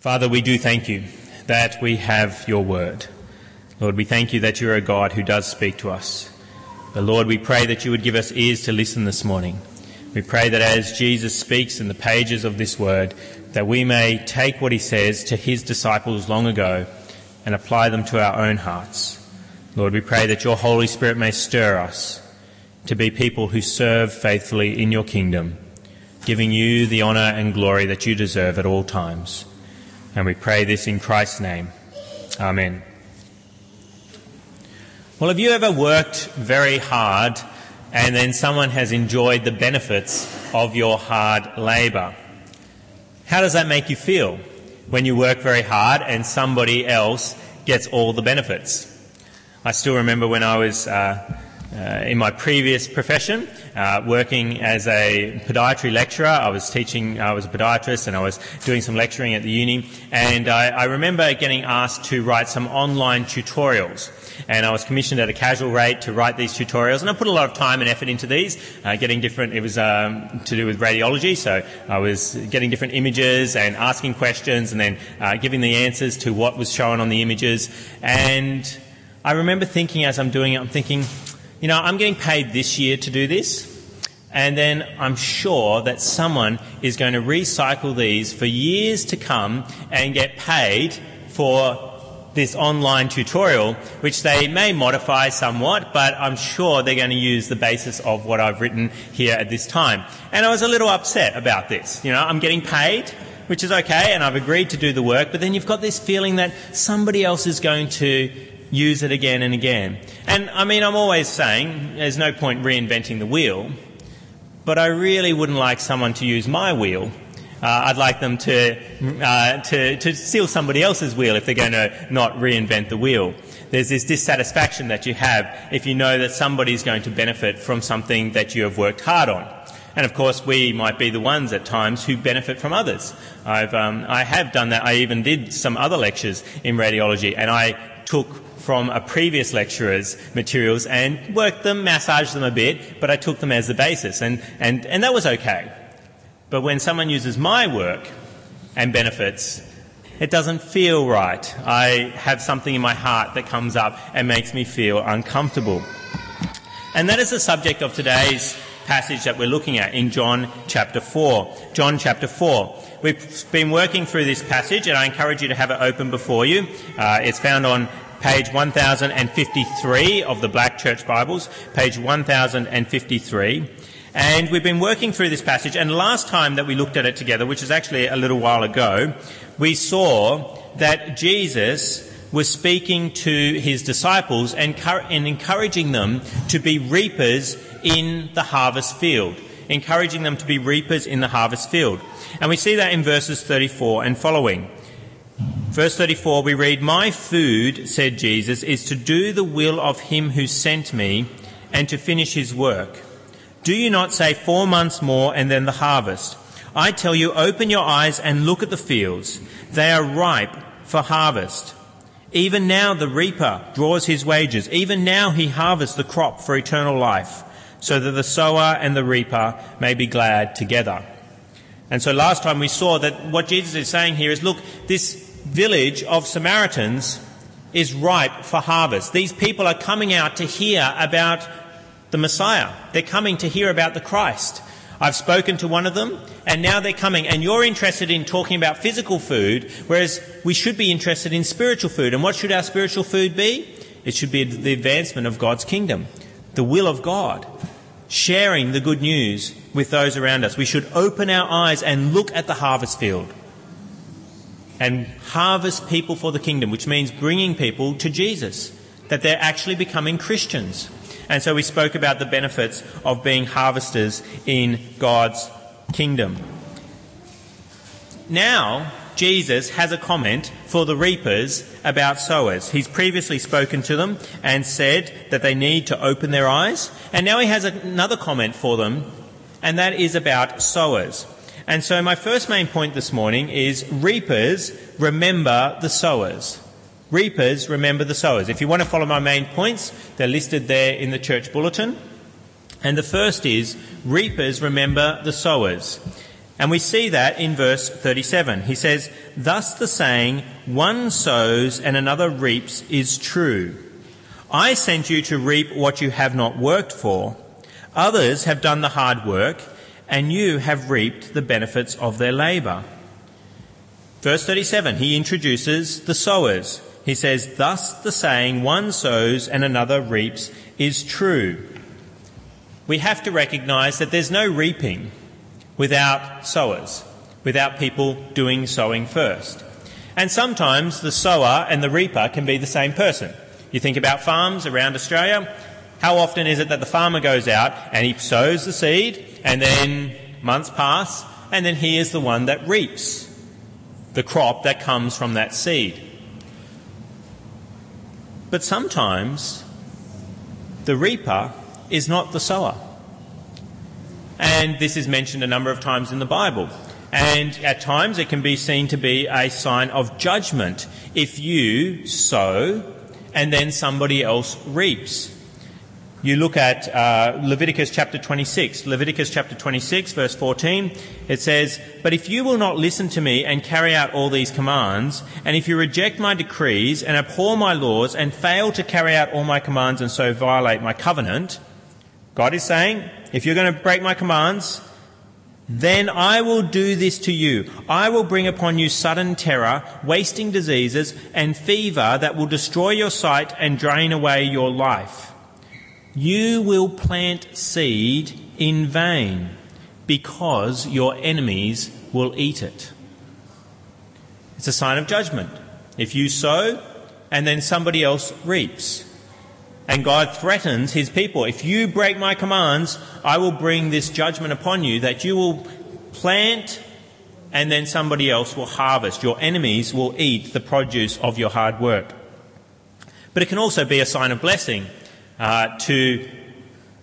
Father, we do thank you that we have your word. Lord, we thank you that you're a God who does speak to us. But Lord, we pray that you would give us ears to listen this morning. We pray that as Jesus speaks in the pages of this word, that we may take what he says to his disciples long ago and apply them to our own hearts. Lord, we pray that your Holy Spirit may stir us to be people who serve faithfully in your kingdom, giving you the honour and glory that you deserve at all times. And we pray this in Christ's name. Amen. Well, have you ever worked very hard and then someone has enjoyed the benefits of your hard labour? How does that make you feel when you work very hard and somebody else gets all the benefits? I still remember when I was uh, uh, in my previous profession, uh, working as a podiatry lecturer. I was teaching, I was a podiatrist and I was doing some lecturing at the uni. And I, I remember getting asked to write some online tutorials. And I was commissioned at a casual rate to write these tutorials. And I put a lot of time and effort into these, uh, getting different, it was um, to do with radiology. So I was getting different images and asking questions and then uh, giving the answers to what was shown on the images. And I remember thinking as I'm doing it, I'm thinking, you know, I'm getting paid this year to do this, and then I'm sure that someone is going to recycle these for years to come and get paid for this online tutorial, which they may modify somewhat, but I'm sure they're going to use the basis of what I've written here at this time. And I was a little upset about this. You know, I'm getting paid, which is okay, and I've agreed to do the work, but then you've got this feeling that somebody else is going to use it again and again. And I mean, I'm always saying there's no point reinventing the wheel, but I really wouldn't like someone to use my wheel. Uh, I'd like them to, uh, to, to steal somebody else's wheel if they're going to not reinvent the wheel. There's this dissatisfaction that you have if you know that somebody's going to benefit from something that you have worked hard on. And of course, we might be the ones at times who benefit from others. I've, um, I have done that. I even did some other lectures in radiology, and I took from a previous lecturer's materials and worked them, massaged them a bit, but I took them as the basis, and, and, and that was okay. But when someone uses my work and benefits, it doesn't feel right. I have something in my heart that comes up and makes me feel uncomfortable. And that is the subject of today's passage that we're looking at in John chapter 4. John chapter 4. We've been working through this passage, and I encourage you to have it open before you. Uh, it's found on page 1053 of the Black Church Bibles, page 1053. And we've been working through this passage, and last time that we looked at it together, which is actually a little while ago, we saw that Jesus was speaking to his disciples and, encouraging them to be reapers in the harvest field. Encouraging them to be reapers in the harvest field. And we see that in verses 34 and following. Verse 34, we read, My food, said Jesus, is to do the will of him who sent me and to finish his work. Do you not say four months more and then the harvest? I tell you, open your eyes and look at the fields. They are ripe for harvest. Even now the reaper draws his wages. Even now he harvests the crop for eternal life, so that the sower and the reaper may be glad together. And so last time we saw that what Jesus is saying here is look, this village of Samaritans is ripe for harvest. These people are coming out to hear about the Messiah. They're coming to hear about the Christ. I've spoken to one of them, and now they're coming, and you're interested in talking about physical food, whereas we should be interested in spiritual food. And what should our spiritual food be? It should be the advancement of God's kingdom, the will of God, sharing the good news with those around us. We should open our eyes and look at the harvest field and harvest people for the kingdom, which means bringing people to Jesus, that they're actually becoming Christians. And so we spoke about the benefits of being harvesters in God's kingdom. Now, Jesus has a comment for the reapers about sowers. He's previously spoken to them and said that they need to open their eyes. And now he has another comment for them, and that is about sowers. And so, my first main point this morning is reapers remember the sowers. Reapers remember the sowers. If you want to follow my main points, they're listed there in the church bulletin. And the first is reapers remember the sowers. And we see that in verse 37. He says, Thus the saying, one sows and another reaps is true. I sent you to reap what you have not worked for. Others have done the hard work, and you have reaped the benefits of their labour. Verse 37, he introduces the sowers. He says, Thus the saying, one sows and another reaps, is true. We have to recognise that there's no reaping without sowers, without people doing sowing first. And sometimes the sower and the reaper can be the same person. You think about farms around Australia. How often is it that the farmer goes out and he sows the seed and then months pass and then he is the one that reaps the crop that comes from that seed? But sometimes the reaper is not the sower. And this is mentioned a number of times in the Bible. And at times it can be seen to be a sign of judgment if you sow and then somebody else reaps. You look at uh, Leviticus chapter 26. Leviticus chapter 26, verse 14. It says, But if you will not listen to me and carry out all these commands, and if you reject my decrees and abhor my laws and fail to carry out all my commands and so violate my covenant, God is saying, if you're going to break my commands, then I will do this to you. I will bring upon you sudden terror, wasting diseases, and fever that will destroy your sight and drain away your life. You will plant seed in vain because your enemies will eat it. It's a sign of judgment. If you sow and then somebody else reaps. And God threatens his people. If you break my commands, I will bring this judgment upon you that you will plant and then somebody else will harvest. Your enemies will eat the produce of your hard work. But it can also be a sign of blessing uh, to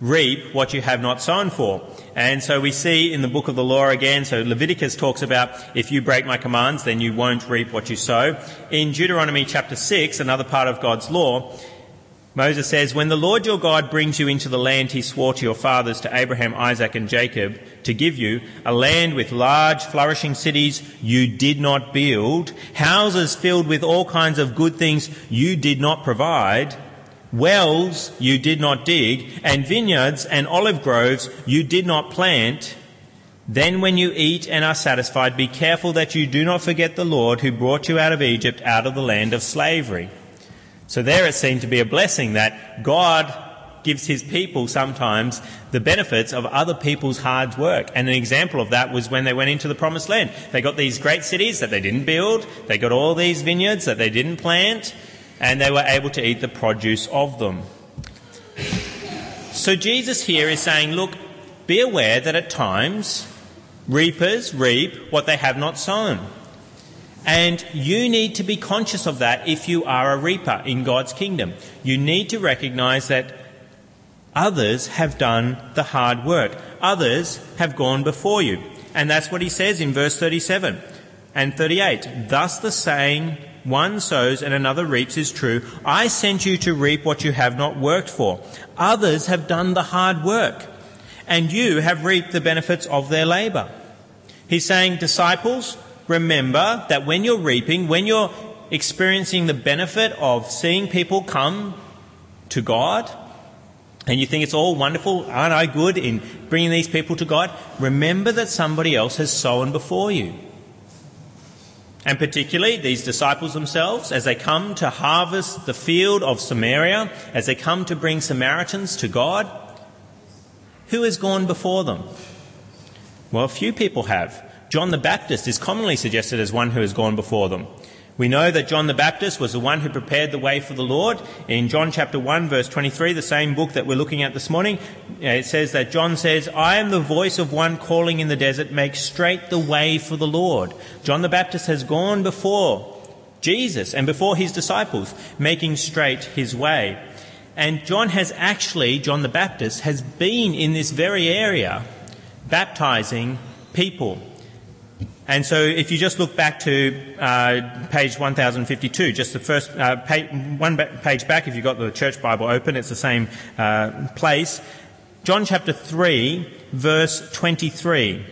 reap what you have not sown for. And so we see in the book of the law again, so Leviticus talks about if you break my commands, then you won't reap what you sow. In Deuteronomy chapter 6, another part of God's law, Moses says, When the Lord your God brings you into the land he swore to your fathers, to Abraham, Isaac, and Jacob, to give you, a land with large, flourishing cities you did not build, houses filled with all kinds of good things you did not provide, wells you did not dig, and vineyards and olive groves you did not plant, then when you eat and are satisfied, be careful that you do not forget the Lord who brought you out of Egypt, out of the land of slavery. So there it seemed to be a blessing that God gives his people sometimes the benefits of other people's hard work. And an example of that was when they went into the promised land. They got these great cities that they didn't build, they got all these vineyards that they didn't plant, and they were able to eat the produce of them. So Jesus here is saying, look, be aware that at times reapers reap what they have not sown. And you need to be conscious of that if you are a reaper in God's kingdom. You need to recognize that others have done the hard work. Others have gone before you. And that's what he says in verse 37 and 38. Thus the saying, one sows and another reaps is true. I sent you to reap what you have not worked for. Others have done the hard work, and you have reaped the benefits of their labour. He's saying, disciples, remember that when you're reaping, when you're experiencing the benefit of seeing people come to God, and you think it's all wonderful, aren't I good in bringing these people to God? Remember that somebody else has sown before you. And particularly these disciples themselves, as they come to harvest the field of Samaria, as they come to bring Samaritans to God, who has gone before them? Well, a few people have. John the Baptist is commonly suggested as one who has gone before them. We know that John the Baptist was the one who prepared the way for the Lord. In John chapter 1 verse 23, the same book that we're looking at this morning, it says that John says, I am the voice of one calling in the desert, make straight the way for the Lord. John the Baptist has gone before Jesus and before his disciples, making straight his way. And John has actually, John the Baptist, has been in this very area baptizing people. And so if you just look back to uh, page 1052, just the first uh, page, one page back, if you've got the church Bible open, it's the same uh, place. John chapter 3, verse 23.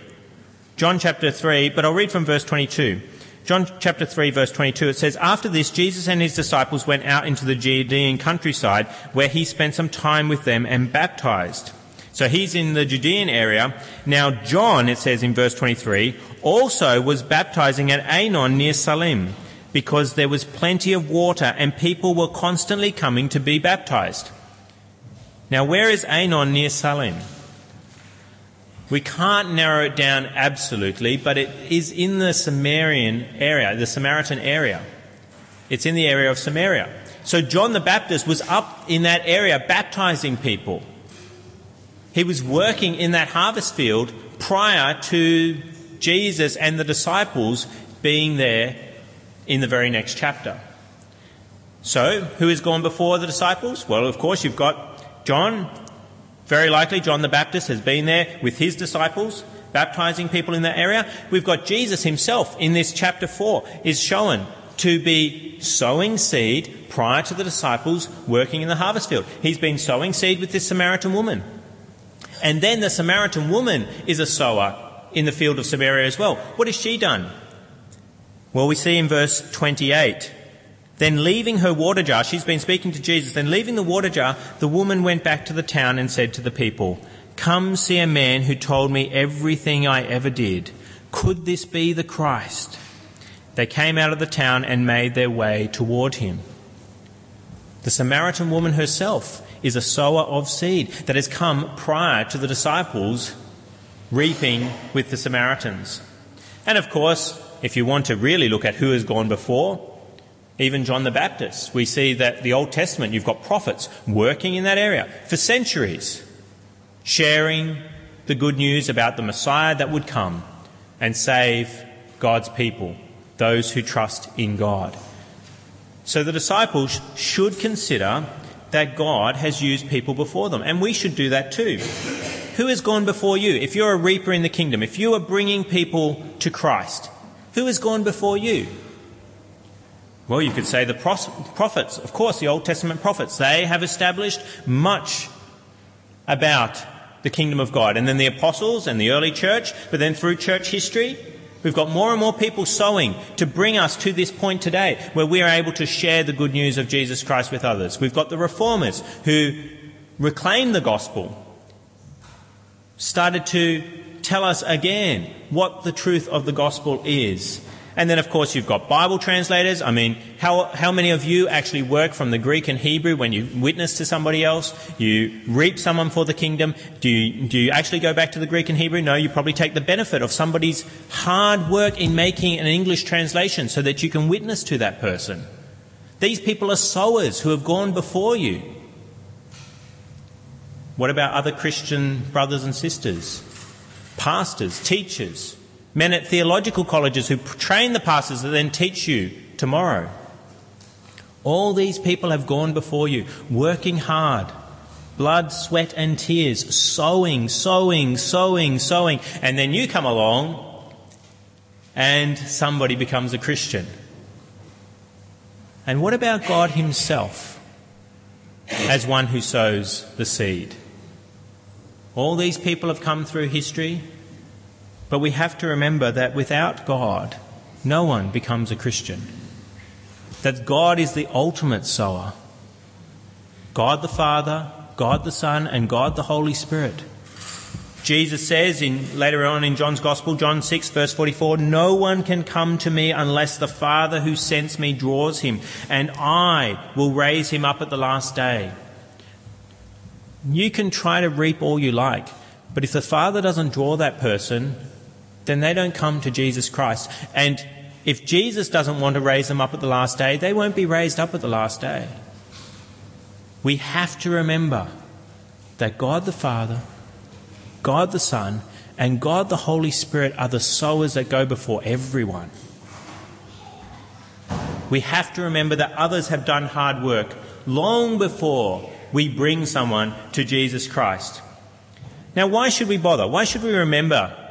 John chapter 3, but I'll read from verse 22. John chapter 3 verse 22, it says, After this, Jesus and his disciples went out into the Judean countryside where he spent some time with them and baptized. So he's in the Judean area. Now John, it says in verse 23, also was baptizing at Aenon near Salim because there was plenty of water and people were constantly coming to be baptized. Now where is Aenon near Salim? We can't narrow it down absolutely, but it is in the area, the Samaritan area. It's in the area of Samaria. So John the Baptist was up in that area baptizing people. He was working in that harvest field prior to Jesus and the disciples being there in the very next chapter. So, who has gone before the disciples? Well, of course, you've got John, very likely, John the Baptist has been there with his disciples, baptizing people in that area. We've got Jesus himself in this chapter 4 is shown to be sowing seed prior to the disciples working in the harvest field. He's been sowing seed with this Samaritan woman. And then the Samaritan woman is a sower in the field of Samaria as well. What has she done? Well, we see in verse 28 then leaving her water jar, she's been speaking to Jesus, then leaving the water jar, the woman went back to the town and said to the people, Come see a man who told me everything I ever did. Could this be the Christ? They came out of the town and made their way toward him. The Samaritan woman herself is a sower of seed that has come prior to the disciples reaping with the Samaritans. And of course, if you want to really look at who has gone before, even John the Baptist. We see that the Old Testament, you've got prophets working in that area for centuries, sharing the good news about the Messiah that would come and save God's people, those who trust in God. So the disciples should consider that God has used people before them, and we should do that too. Who has gone before you? If you're a reaper in the kingdom, if you are bringing people to Christ, who has gone before you? Well, you could say the prophets, of course, the Old Testament prophets, they have established much about the kingdom of God. And then the apostles and the early church, but then through church history, we've got more and more people sowing to bring us to this point today where we are able to share the good news of Jesus Christ with others. We've got the reformers who reclaimed the gospel, started to tell us again what the truth of the gospel is and then, of course, you've got Bible translators. I mean, how, how many of you actually work from the Greek and Hebrew when you witness to somebody else? You reap someone for the kingdom. Do you, do you actually go back to the Greek and Hebrew? No, you probably take the benefit of somebody's hard work in making an English translation so that you can witness to that person. These people are sowers who have gone before you. What about other Christian brothers and sisters? Pastors, teachers, men at theological colleges who train the pastors that then teach you tomorrow. All these people have gone before you, working hard, blood, sweat, and tears, sowing, sowing, sowing, sowing, and then you come along and somebody becomes a Christian. And what about God Himself as one who sows the seed? All these people have come through history. But we have to remember that without God, no one becomes a Christian. That God is the ultimate sower. God the Father, God the Son, and God the Holy Spirit. Jesus says in later on in John's Gospel, John 6 verse 44, no one can come to me unless the Father who sends me draws him, and I will raise him up at the last day. You can try to reap all you like, but if the Father doesn't draw that person, then they don't come to Jesus Christ. And if Jesus doesn't want to raise them up at the last day, they won't be raised up at the last day. We have to remember that God the Father, God the Son, and God the Holy Spirit are the sowers that go before everyone. We have to remember that others have done hard work long before we bring someone to Jesus Christ. Now, why should we bother? Why should we remember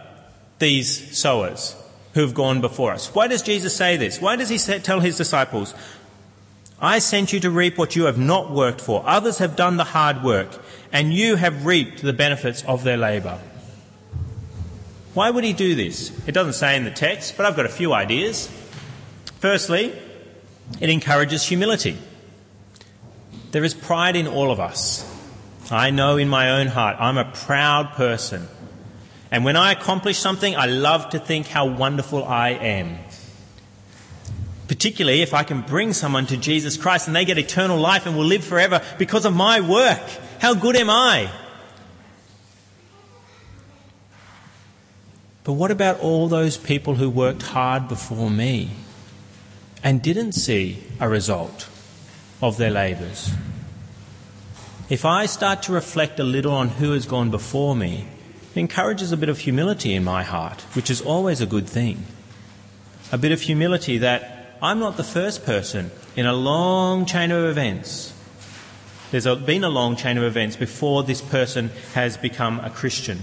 these sowers who have gone before us. Why does Jesus say this? Why does he tell his disciples, I sent you to reap what you have not worked for. Others have done the hard work, and you have reaped the benefits of their labour. Why would he do this? It doesn't say in the text, but I've got a few ideas. Firstly, it encourages humility. There is pride in all of us. I know in my own heart I'm a proud person. And when I accomplish something, I love to think how wonderful I am. Particularly if I can bring someone to Jesus Christ and they get eternal life and will live forever because of my work. How good am I? But what about all those people who worked hard before me and didn't see a result of their labours? If I start to reflect a little on who has gone before me, encourages a bit of humility in my heart, which is always a good thing. A bit of humility that I'm not the first person in a long chain of events. There's been a long chain of events before this person has become a Christian.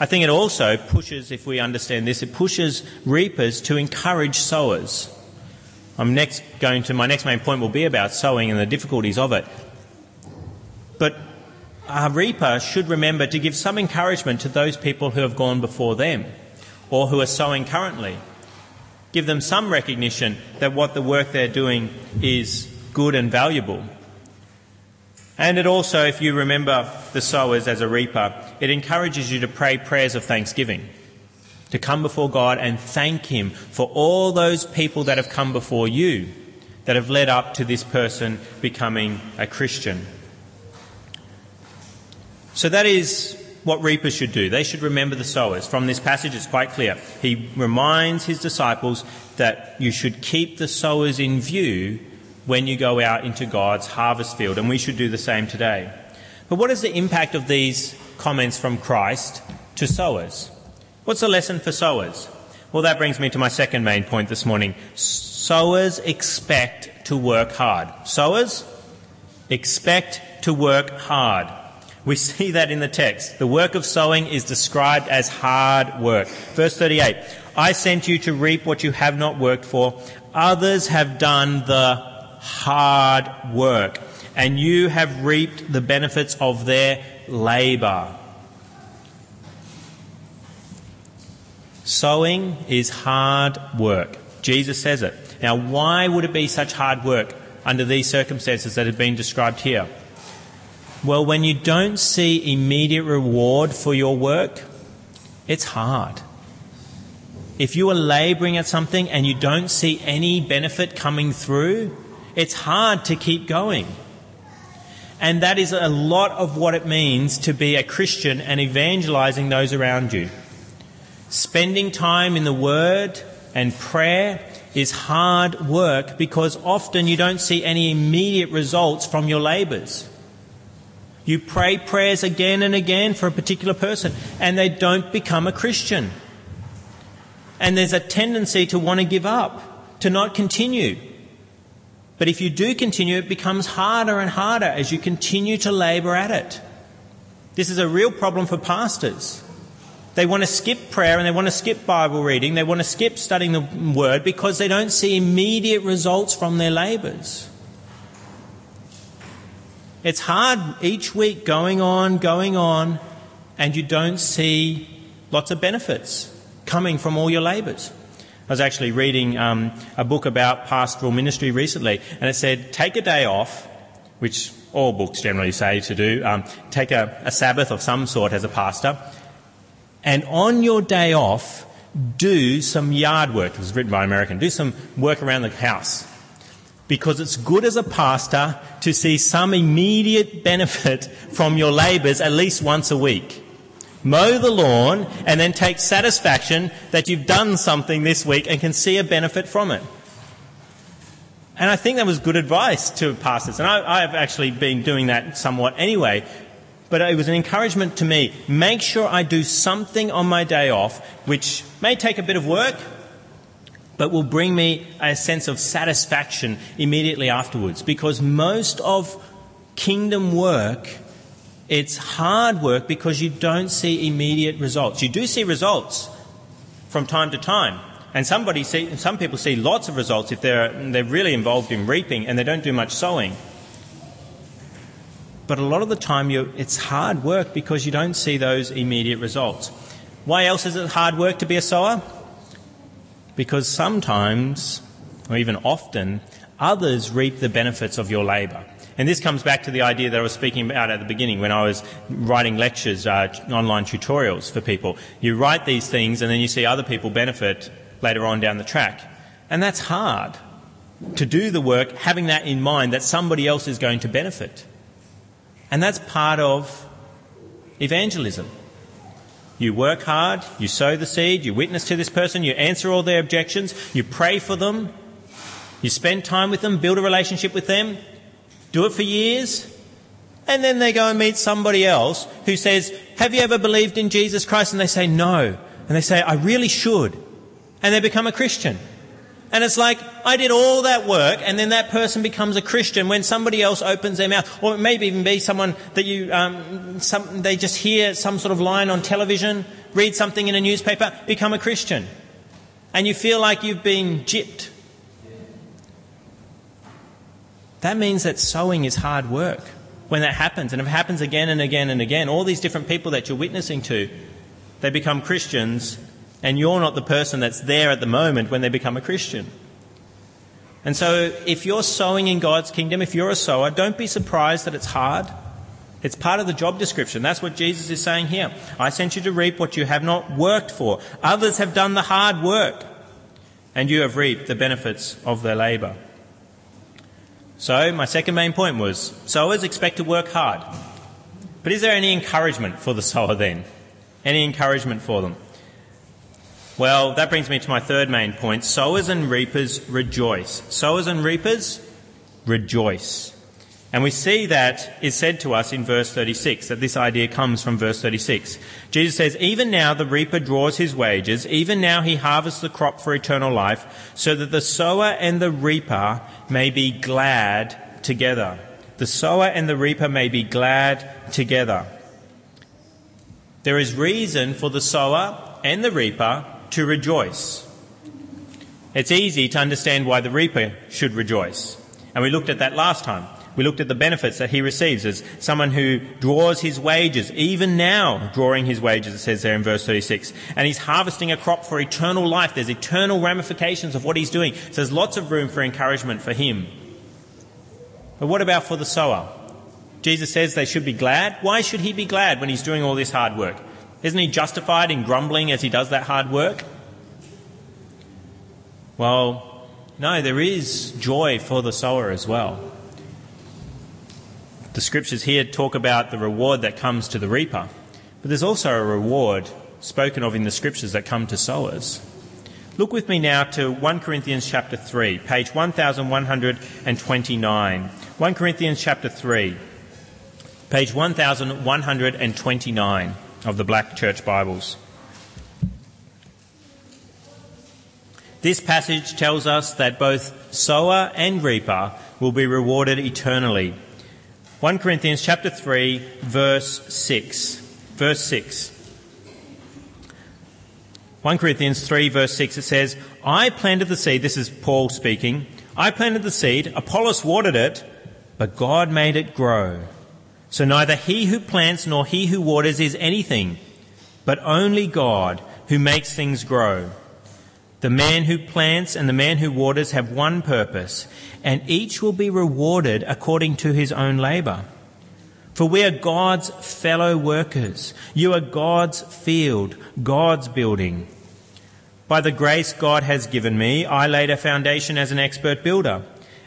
I think it also pushes, if we understand this, it pushes reapers to encourage sowers. I'm next going to, my next main point will be about sowing and the difficulties of it. But a reaper should remember to give some encouragement to those people who have gone before them or who are sowing currently. Give them some recognition that what the work they're doing is good and valuable. And it also, if you remember the sowers as a reaper, it encourages you to pray prayers of thanksgiving, to come before God and thank Him for all those people that have come before you that have led up to this person becoming a Christian. So that is what reapers should do. They should remember the sowers. From this passage, it's quite clear. He reminds his disciples that you should keep the sowers in view when you go out into God's harvest field, and we should do the same today. But what is the impact of these comments from Christ to sowers? What's the lesson for sowers? Well, that brings me to my second main point this morning. Sowers expect to work hard. Sowers expect to work hard. We see that in the text. The work of sowing is described as hard work. Verse 38 I sent you to reap what you have not worked for. Others have done the hard work, and you have reaped the benefits of their labour. Sowing is hard work. Jesus says it. Now, why would it be such hard work under these circumstances that have been described here? Well, when you don't see immediate reward for your work, it's hard. If you are labouring at something and you don't see any benefit coming through, it's hard to keep going. And that is a lot of what it means to be a Christian and evangelizing those around you. Spending time in the Word and prayer is hard work because often you don't see any immediate results from your labours. You pray prayers again and again for a particular person and they don't become a Christian. And there's a tendency to want to give up, to not continue. But if you do continue, it becomes harder and harder as you continue to labour at it. This is a real problem for pastors. They want to skip prayer and they want to skip Bible reading, they want to skip studying the Word because they don't see immediate results from their labours. It's hard each week going on, going on, and you don't see lots of benefits coming from all your labours. I was actually reading um, a book about pastoral ministry recently, and it said, take a day off, which all books generally say to do, um, take a, a Sabbath of some sort as a pastor, and on your day off, do some yard work. It was written by an American. Do some work around the house. Because it's good as a pastor to see some immediate benefit from your labours at least once a week mow the lawn, and then take satisfaction that you've done something this week and can see a benefit from it. And I think that was good advice to pastors. And I, have actually been doing that somewhat anyway. But it was an encouragement to me. Make sure I do something on my day off, which may take a bit of work, but will bring me a sense of satisfaction immediately afterwards. Because most of kingdom work it's hard work because you don't see immediate results. You do see results from time to time. And somebody see, some people see lots of results if they're, they're really involved in reaping and they don't do much sowing. But a lot of the time, it's hard work because you don't see those immediate results. Why else is it hard work to be a sower? Because sometimes, or even often, others reap the benefits of your labour. And this comes back to the idea that I was speaking about at the beginning when I was writing lectures, uh, online tutorials for people. You write these things and then you see other people benefit later on down the track. And that's hard to do the work having that in mind that somebody else is going to benefit. And that's part of evangelism. You work hard, you sow the seed, you witness to this person, you answer all their objections, you pray for them, you spend time with them, build a relationship with them, do it for years, and then they go and meet somebody else who says, Have you ever believed in Jesus Christ? And they say, No. And they say, I really should. And they become a Christian. And it's like, I did all that work, and then that person becomes a Christian when somebody else opens their mouth. Or it may even be someone that you, um, some, they just hear some sort of line on television, read something in a newspaper, become a Christian. And you feel like you've been gypped that means that sowing is hard work when that happens. And if it happens again and again and again, all these different people that you're witnessing to, they become Christians, and you're not the person that's there at the moment when they become a Christian. And so, if you're sowing in God's kingdom, if you're a sower, don't be surprised that it's hard. It's part of the job description. That's what Jesus is saying here. I sent you to reap what you have not worked for. Others have done the hard work, and you have reaped the benefits of their labour. So, my second main point was sowers expect to work hard. But is there any encouragement for the sower then? Any encouragement for them? Well, that brings me to my third main point. Sowers and reapers rejoice. Sowers and reapers rejoice. And we see that is said to us in verse 36, that this idea comes from verse 36. Jesus says, Even now the reaper draws his wages, even now he harvests the crop for eternal life, so that the sower and the reaper may be glad together. The sower and the reaper may be glad together. There is reason for the sower and the reaper to rejoice. It's easy to understand why the reaper should rejoice. And we looked at that last time. We looked at the benefits that he receives as someone who draws his wages, even now drawing his wages, it says there in verse 36. And he's harvesting a crop for eternal life. There's eternal ramifications of what he's doing. So there's lots of room for encouragement for him. But what about for the sower? Jesus says they should be glad. Why should he be glad when he's doing all this hard work? Isn't he justified in grumbling as he does that hard work? Well, no, there is joy for the sower as well. The scriptures here talk about the reward that comes to the reaper, but there's also a reward spoken of in the scriptures that come to sowers. Look with me now to 1 Corinthians chapter 3, page 1129. 1 Corinthians chapter 3, page 1129 of the Black Church Bibles. This passage tells us that both sower and reaper will be rewarded eternally 1 Corinthians chapter 3 verse 6. Verse 6. 1 Corinthians 3 verse 6 it says, I planted the seed, this is Paul speaking, I planted the seed, Apollos watered it, but God made it grow. So neither he who plants nor he who waters is anything, but only God who makes things grow. The man who plants and the man who waters have one purpose, and each will be rewarded according to his own labour. For we are God's fellow workers. You are God's field, God's building. By the grace God has given me, I laid a foundation as an expert builder,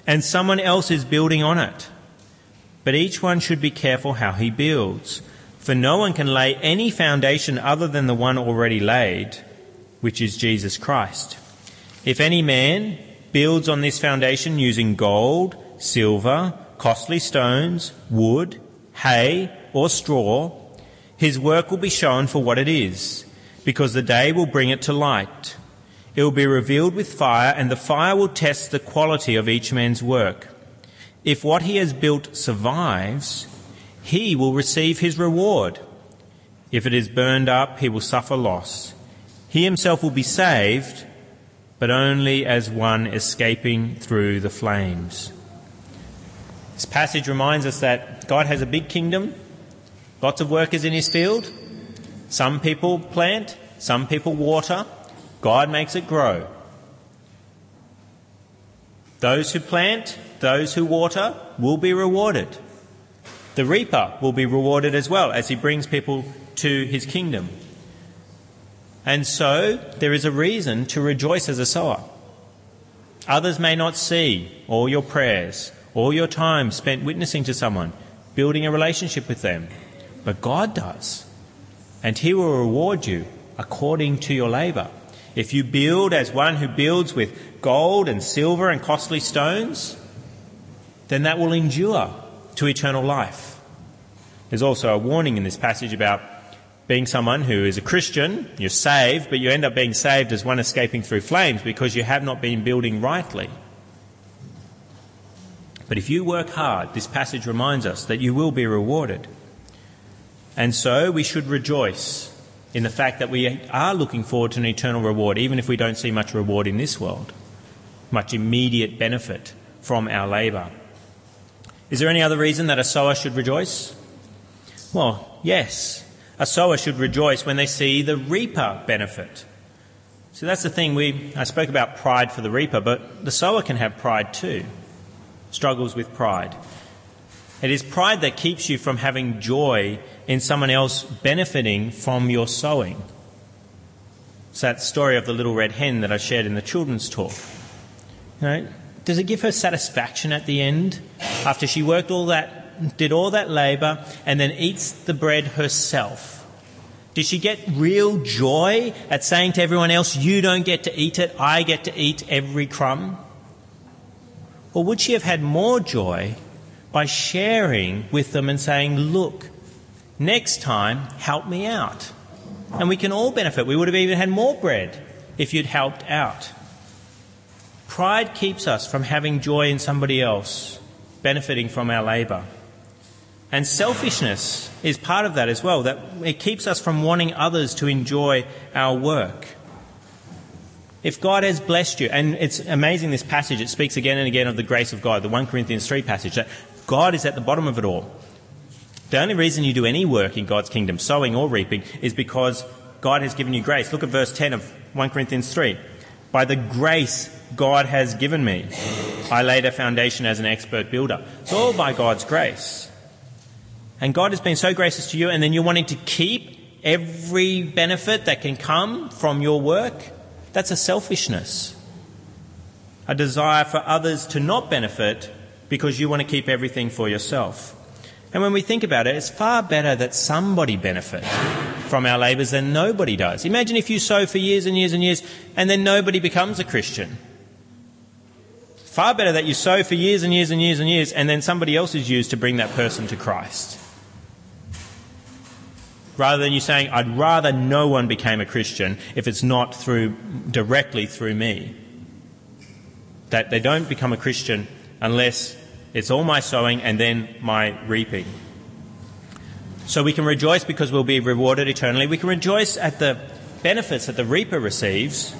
and someone else is building on it. But each one should be careful how he builds, for no one can lay any foundation other than the one already laid which is Jesus Christ. If any man builds on this foundation using gold, silver, costly stones, wood, hay, or straw, his work will be shown for what it is, because the day will bring it to light. It will be revealed with fire, and the fire will test the quality of each man's work. If what he has built survives, he will receive his reward. If it is burned up, he will suffer loss. He himself will be saved, but only as one escaping through the flames. This passage reminds us that God has a big kingdom, lots of workers in his field. Some people plant, some people water, God makes it grow. Those who plant, those who water will be rewarded. The reaper will be rewarded as well as he brings people to his kingdom. And so there is a reason to rejoice as a sower. Others may not see all your prayers, all your time spent witnessing to someone, building a relationship with them, but God does. And He will reward you according to your labour. If you build as one who builds with gold and silver and costly stones, then that will endure to eternal life. There's also a warning in this passage about being someone who is a Christian, you're saved, but you end up being saved as one escaping through flames because you have not been building rightly. But if you work hard, this passage reminds us that you will be rewarded. And so we should rejoice in the fact that we are looking forward to an eternal reward, even if we don't see much reward in this world, much immediate benefit from our labour. Is there any other reason that a sower should rejoice? Well, yes. A sower should rejoice when they see the reaper benefit. So that's the thing we I spoke about pride for the reaper, but the sower can have pride too. Struggles with pride. It is pride that keeps you from having joy in someone else benefiting from your sowing. It's that story of the little red hen that I shared in the children's talk. You know, does it give her satisfaction at the end after she worked all that, did all that labour, and then eats the bread herself? Did she get real joy at saying to everyone else, You don't get to eat it, I get to eat every crumb? Or would she have had more joy by sharing with them and saying, Look, next time, help me out? And we can all benefit. We would have even had more bread if you'd helped out. Pride keeps us from having joy in somebody else benefiting from our labour. And selfishness is part of that as well, that it keeps us from wanting others to enjoy our work. If God has blessed you, and it's amazing this passage, it speaks again and again of the grace of God, the 1 Corinthians 3 passage, that God is at the bottom of it all. The only reason you do any work in God's kingdom, sowing or reaping, is because God has given you grace. Look at verse 10 of 1 Corinthians 3. By the grace God has given me, I laid a foundation as an expert builder. It's all by God's grace. And God has been so gracious to you, and then you're wanting to keep every benefit that can come from your work, that's a selfishness. A desire for others to not benefit because you want to keep everything for yourself. And when we think about it, it's far better that somebody benefit from our labours than nobody does. Imagine if you sow for years and years and years and then nobody becomes a Christian. Far better that you sow for years and years and years and years and then somebody else is used to bring that person to Christ rather than you saying, I'd rather no one became a Christian if it's not through directly through me. That they don't become a Christian unless it's all my sowing and then my reaping. So we can rejoice because we'll be rewarded eternally. We can rejoice at the benefits that the reaper receives.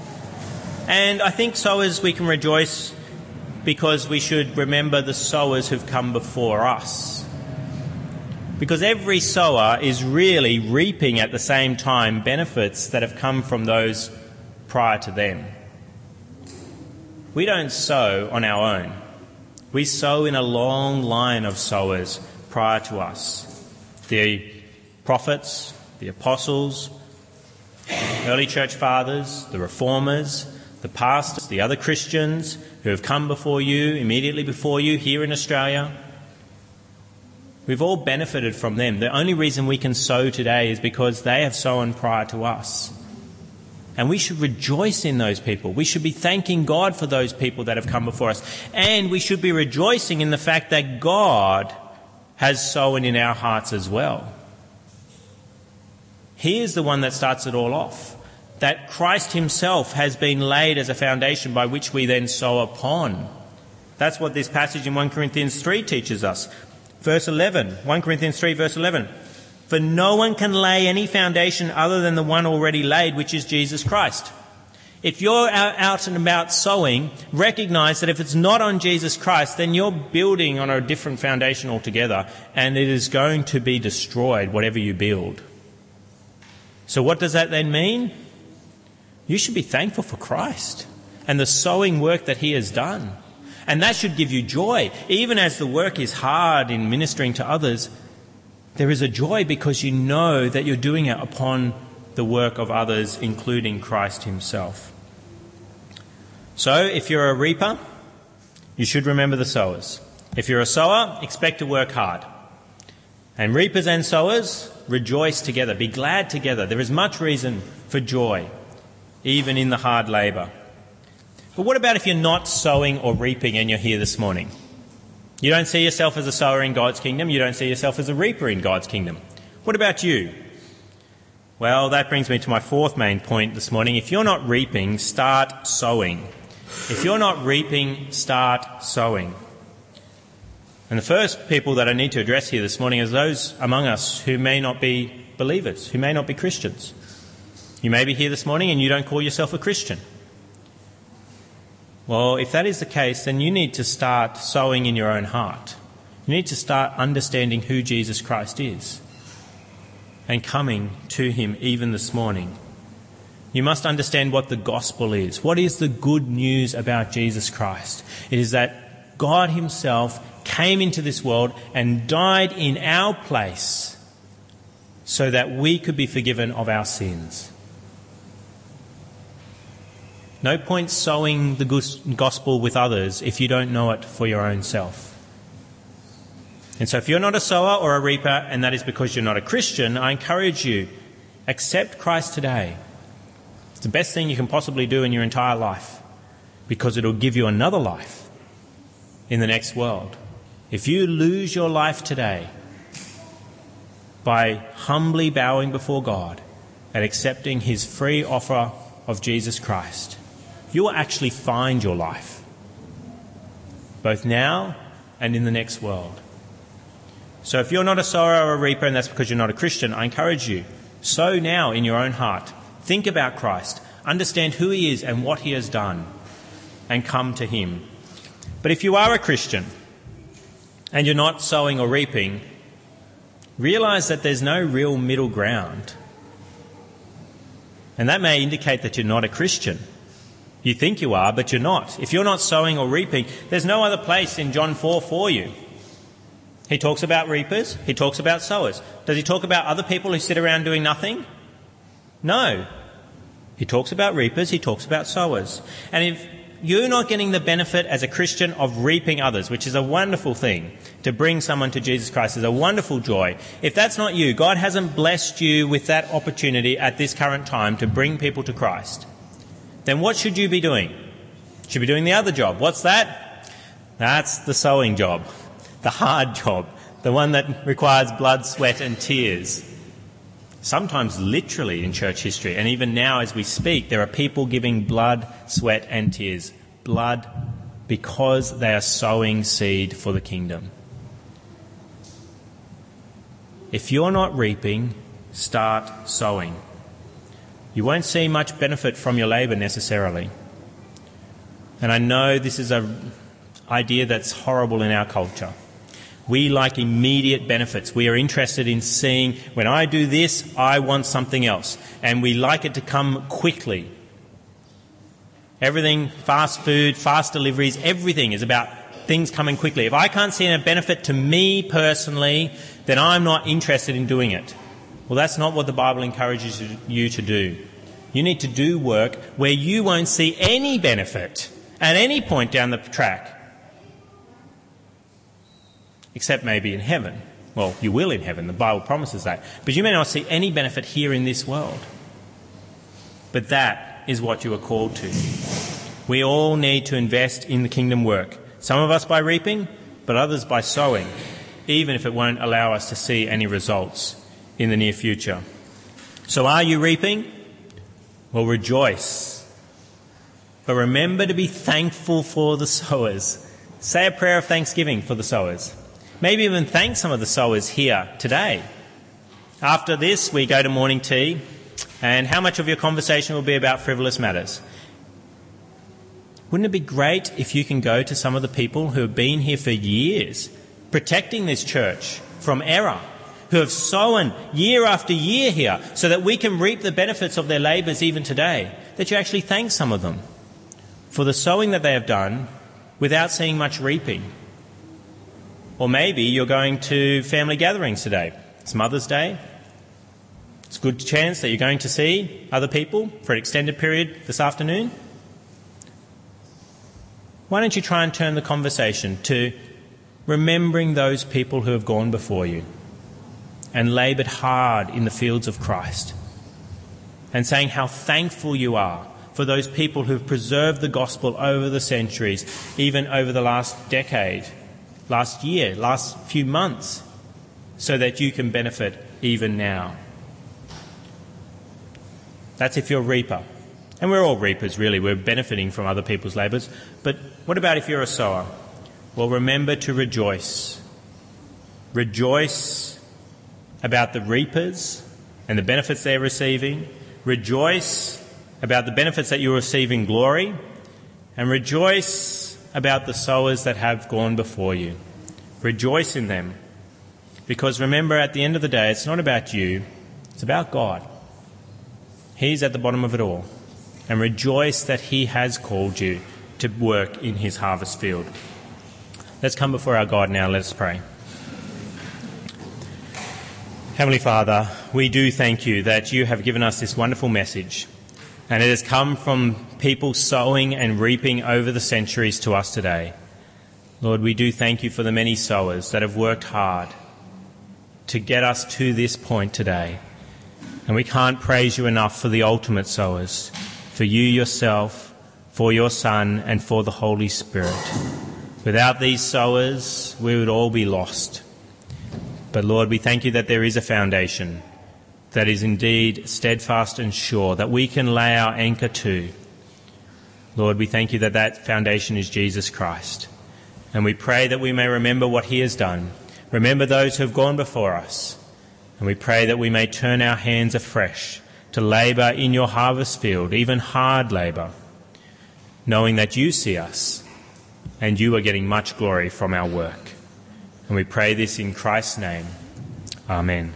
And I think sowers we can rejoice because we should remember the sowers who've come before us. Because every sower is really reaping at the same time benefits that have come from those prior to them. We don't sow on our own. We sow in a long line of sowers prior to us. The prophets, the apostles, early church fathers, the reformers, the pastors, the other Christians who have come before you, immediately before you here in Australia, We've all benefited from them. The only reason we can sow today is because they have sown prior to us. And we should rejoice in those people. We should be thanking God for those people that have come before us. And we should be rejoicing in the fact that God has sown in our hearts as well. He is the one that starts it all off. That Christ Himself has been laid as a foundation by which we then sow upon. That's what this passage in 1 Corinthians 3 teaches us. Verse 11, 1 Corinthians 3, verse 11. For no one can lay any foundation other than the one already laid, which is Jesus Christ. If you're out and about sowing, recognize that if it's not on Jesus Christ, then you're building on a different foundation altogether, and it is going to be destroyed, whatever you build. So, what does that then mean? you should be thankful for Christ and the sowing work that He has done. And that should give you joy. Even as the work is hard in ministering to others, there is a joy because you know that you're doing it upon the work of others, including Christ Himself. So, if you're a reaper, you should remember the sowers. If you're a sower, expect to work hard. And reapers and sowers, rejoice together, be glad together. There is much reason for joy, even in the hard labour. But what about if you're not sowing or reaping and you're here this morning? You don't see yourself as a sower in God's kingdom, you don't see yourself as a reaper in God's kingdom. What about you? Well, that brings me to my fourth main point this morning. If you're not reaping, start sowing. If you're not reaping, start sowing. And the first people that I need to address here this morning is those among us who may not be believers, who may not be Christians. You may be here this morning and you don't call yourself a Christian. Well, if that is the case, then you need to start sowing in your own heart. You need to start understanding who Jesus Christ is and coming to him even this morning. You must understand what the gospel is. What is the good news about Jesus Christ? It is that God Himself came into this world and died in our place so that we could be forgiven of our sins. No point sowing the gospel with others if you don't know it for your own self. And so, if you're not a sower or a reaper, and that is because you're not a Christian, I encourage you accept Christ today. It's the best thing you can possibly do in your entire life because it'll give you another life in the next world. If you lose your life today by humbly bowing before God and accepting his free offer of Jesus Christ, you will actually find your life, both now and in the next world. So if you're not a sower or a reaper, and that's because you're not a Christian, I encourage you, sow now in your own heart. Think about Christ, understand who he is and what he has done, and come to him. But if you are a Christian, and you're not sowing or reaping, realize that there's no real middle ground. And that may indicate that you're not a Christian. You think you are, but you're not. If you're not sowing or reaping, there's no other place in John 4 for you. He talks about reapers, he talks about sowers. Does he talk about other people who sit around doing nothing? No. He talks about reapers, he talks about sowers. And if you're not getting the benefit as a Christian of reaping others, which is a wonderful thing. To bring someone to Jesus Christ is a wonderful joy. If that's not you, God hasn't blessed you with that opportunity at this current time to bring people to Christ, then what should you be doing? Should be doing the other job. What's that? That's the sowing job, the hard job, the one that requires blood, sweat, and tears sometimes literally in church history. And even now, as we speak, there are people giving blood, sweat, and tears. Blood because they are sowing seed for the kingdom. If you're not reaping, start sowing. You won't see much benefit from your labour necessarily. And I know this is an idea that's horrible in our culture. We like immediate benefits. We are interested in seeing when I do this, I want something else. And we like it to come quickly. Everything, fast food, fast deliveries, everything is about things coming quickly. If I can't see a benefit to me personally, then I'm not interested in doing it. Well, that's not what the Bible encourages you to do. You need to do work where you won't see any benefit at any point down the track except maybe in heaven. Well, you will in heaven, the Bible promises that. But you may not see any benefit here in this world. But that is what you are called to. We all need to invest in the kingdom work. Some of us by reaping, but others by sowing, even if it won't allow us to see any results in the near future. So are you reaping? Well, rejoice. But remember to be thankful for the sowers. Say a prayer of thanksgiving for the sowers. Maybe even thank some of the sowers here today. After this, we go to morning tea, and how much of your conversation will be about frivolous matters? Wouldn't it be great if you can go to some of the people who have been here for years, protecting this church from error, who have sown year after year here, so that we can reap the benefits of their labours even today? that you actually thank some of them for the sowing that they have done without seeing much reaping. Or maybe you're going to family gatherings today. It's Mother's Day. It's a good chance that you're going to see other people for an extended period this afternoon. Why don't you try and turn the conversation to remembering those people who have gone before you and laboured hard in the fields of Christ and saying how thankful you are for those people who've preserved the gospel over the centuries, even over the last decade, last year, last few months, so that you can benefit even now. That's if you're a reaper. And we're all reapers, really. We're benefiting from other people's labours. But what about if you're a sower? Well, remember to rejoice. Rejoice about the reapers and the benefits they're receiving. Rejoice about the benefits that you're receiving glory. And rejoice about the sowers that have gone before you. Rejoice in them. Because remember, at the end of the day, it's not about you, it's about God. He's at the bottom of it all and rejoice that He has called you to work in His harvest field. Let's come before our God now. Let us pray. Heavenly Father, we do thank you that you have given us this wonderful message, and it has come from people sowing and reaping over the centuries to us today. Lord, we do thank you for the many sowers that have worked hard to get us to this point today. And we can't praise you enough for the ultimate sowers for you yourself, for your Son, and for the Holy Spirit. Without these sowers, we would all be lost. But Lord, we thank you that there is a foundation that is indeed steadfast and sure, that we can lay our anchor to. Lord, we thank you that that foundation is Jesus Christ. And we pray that we may remember what he has done. Remember those who have gone before us. And we pray that we may turn our hands afresh to labour in your harvest field, even hard labour, knowing that you see us and you are getting much glory from our work. And we pray this in Christ's name. Amen.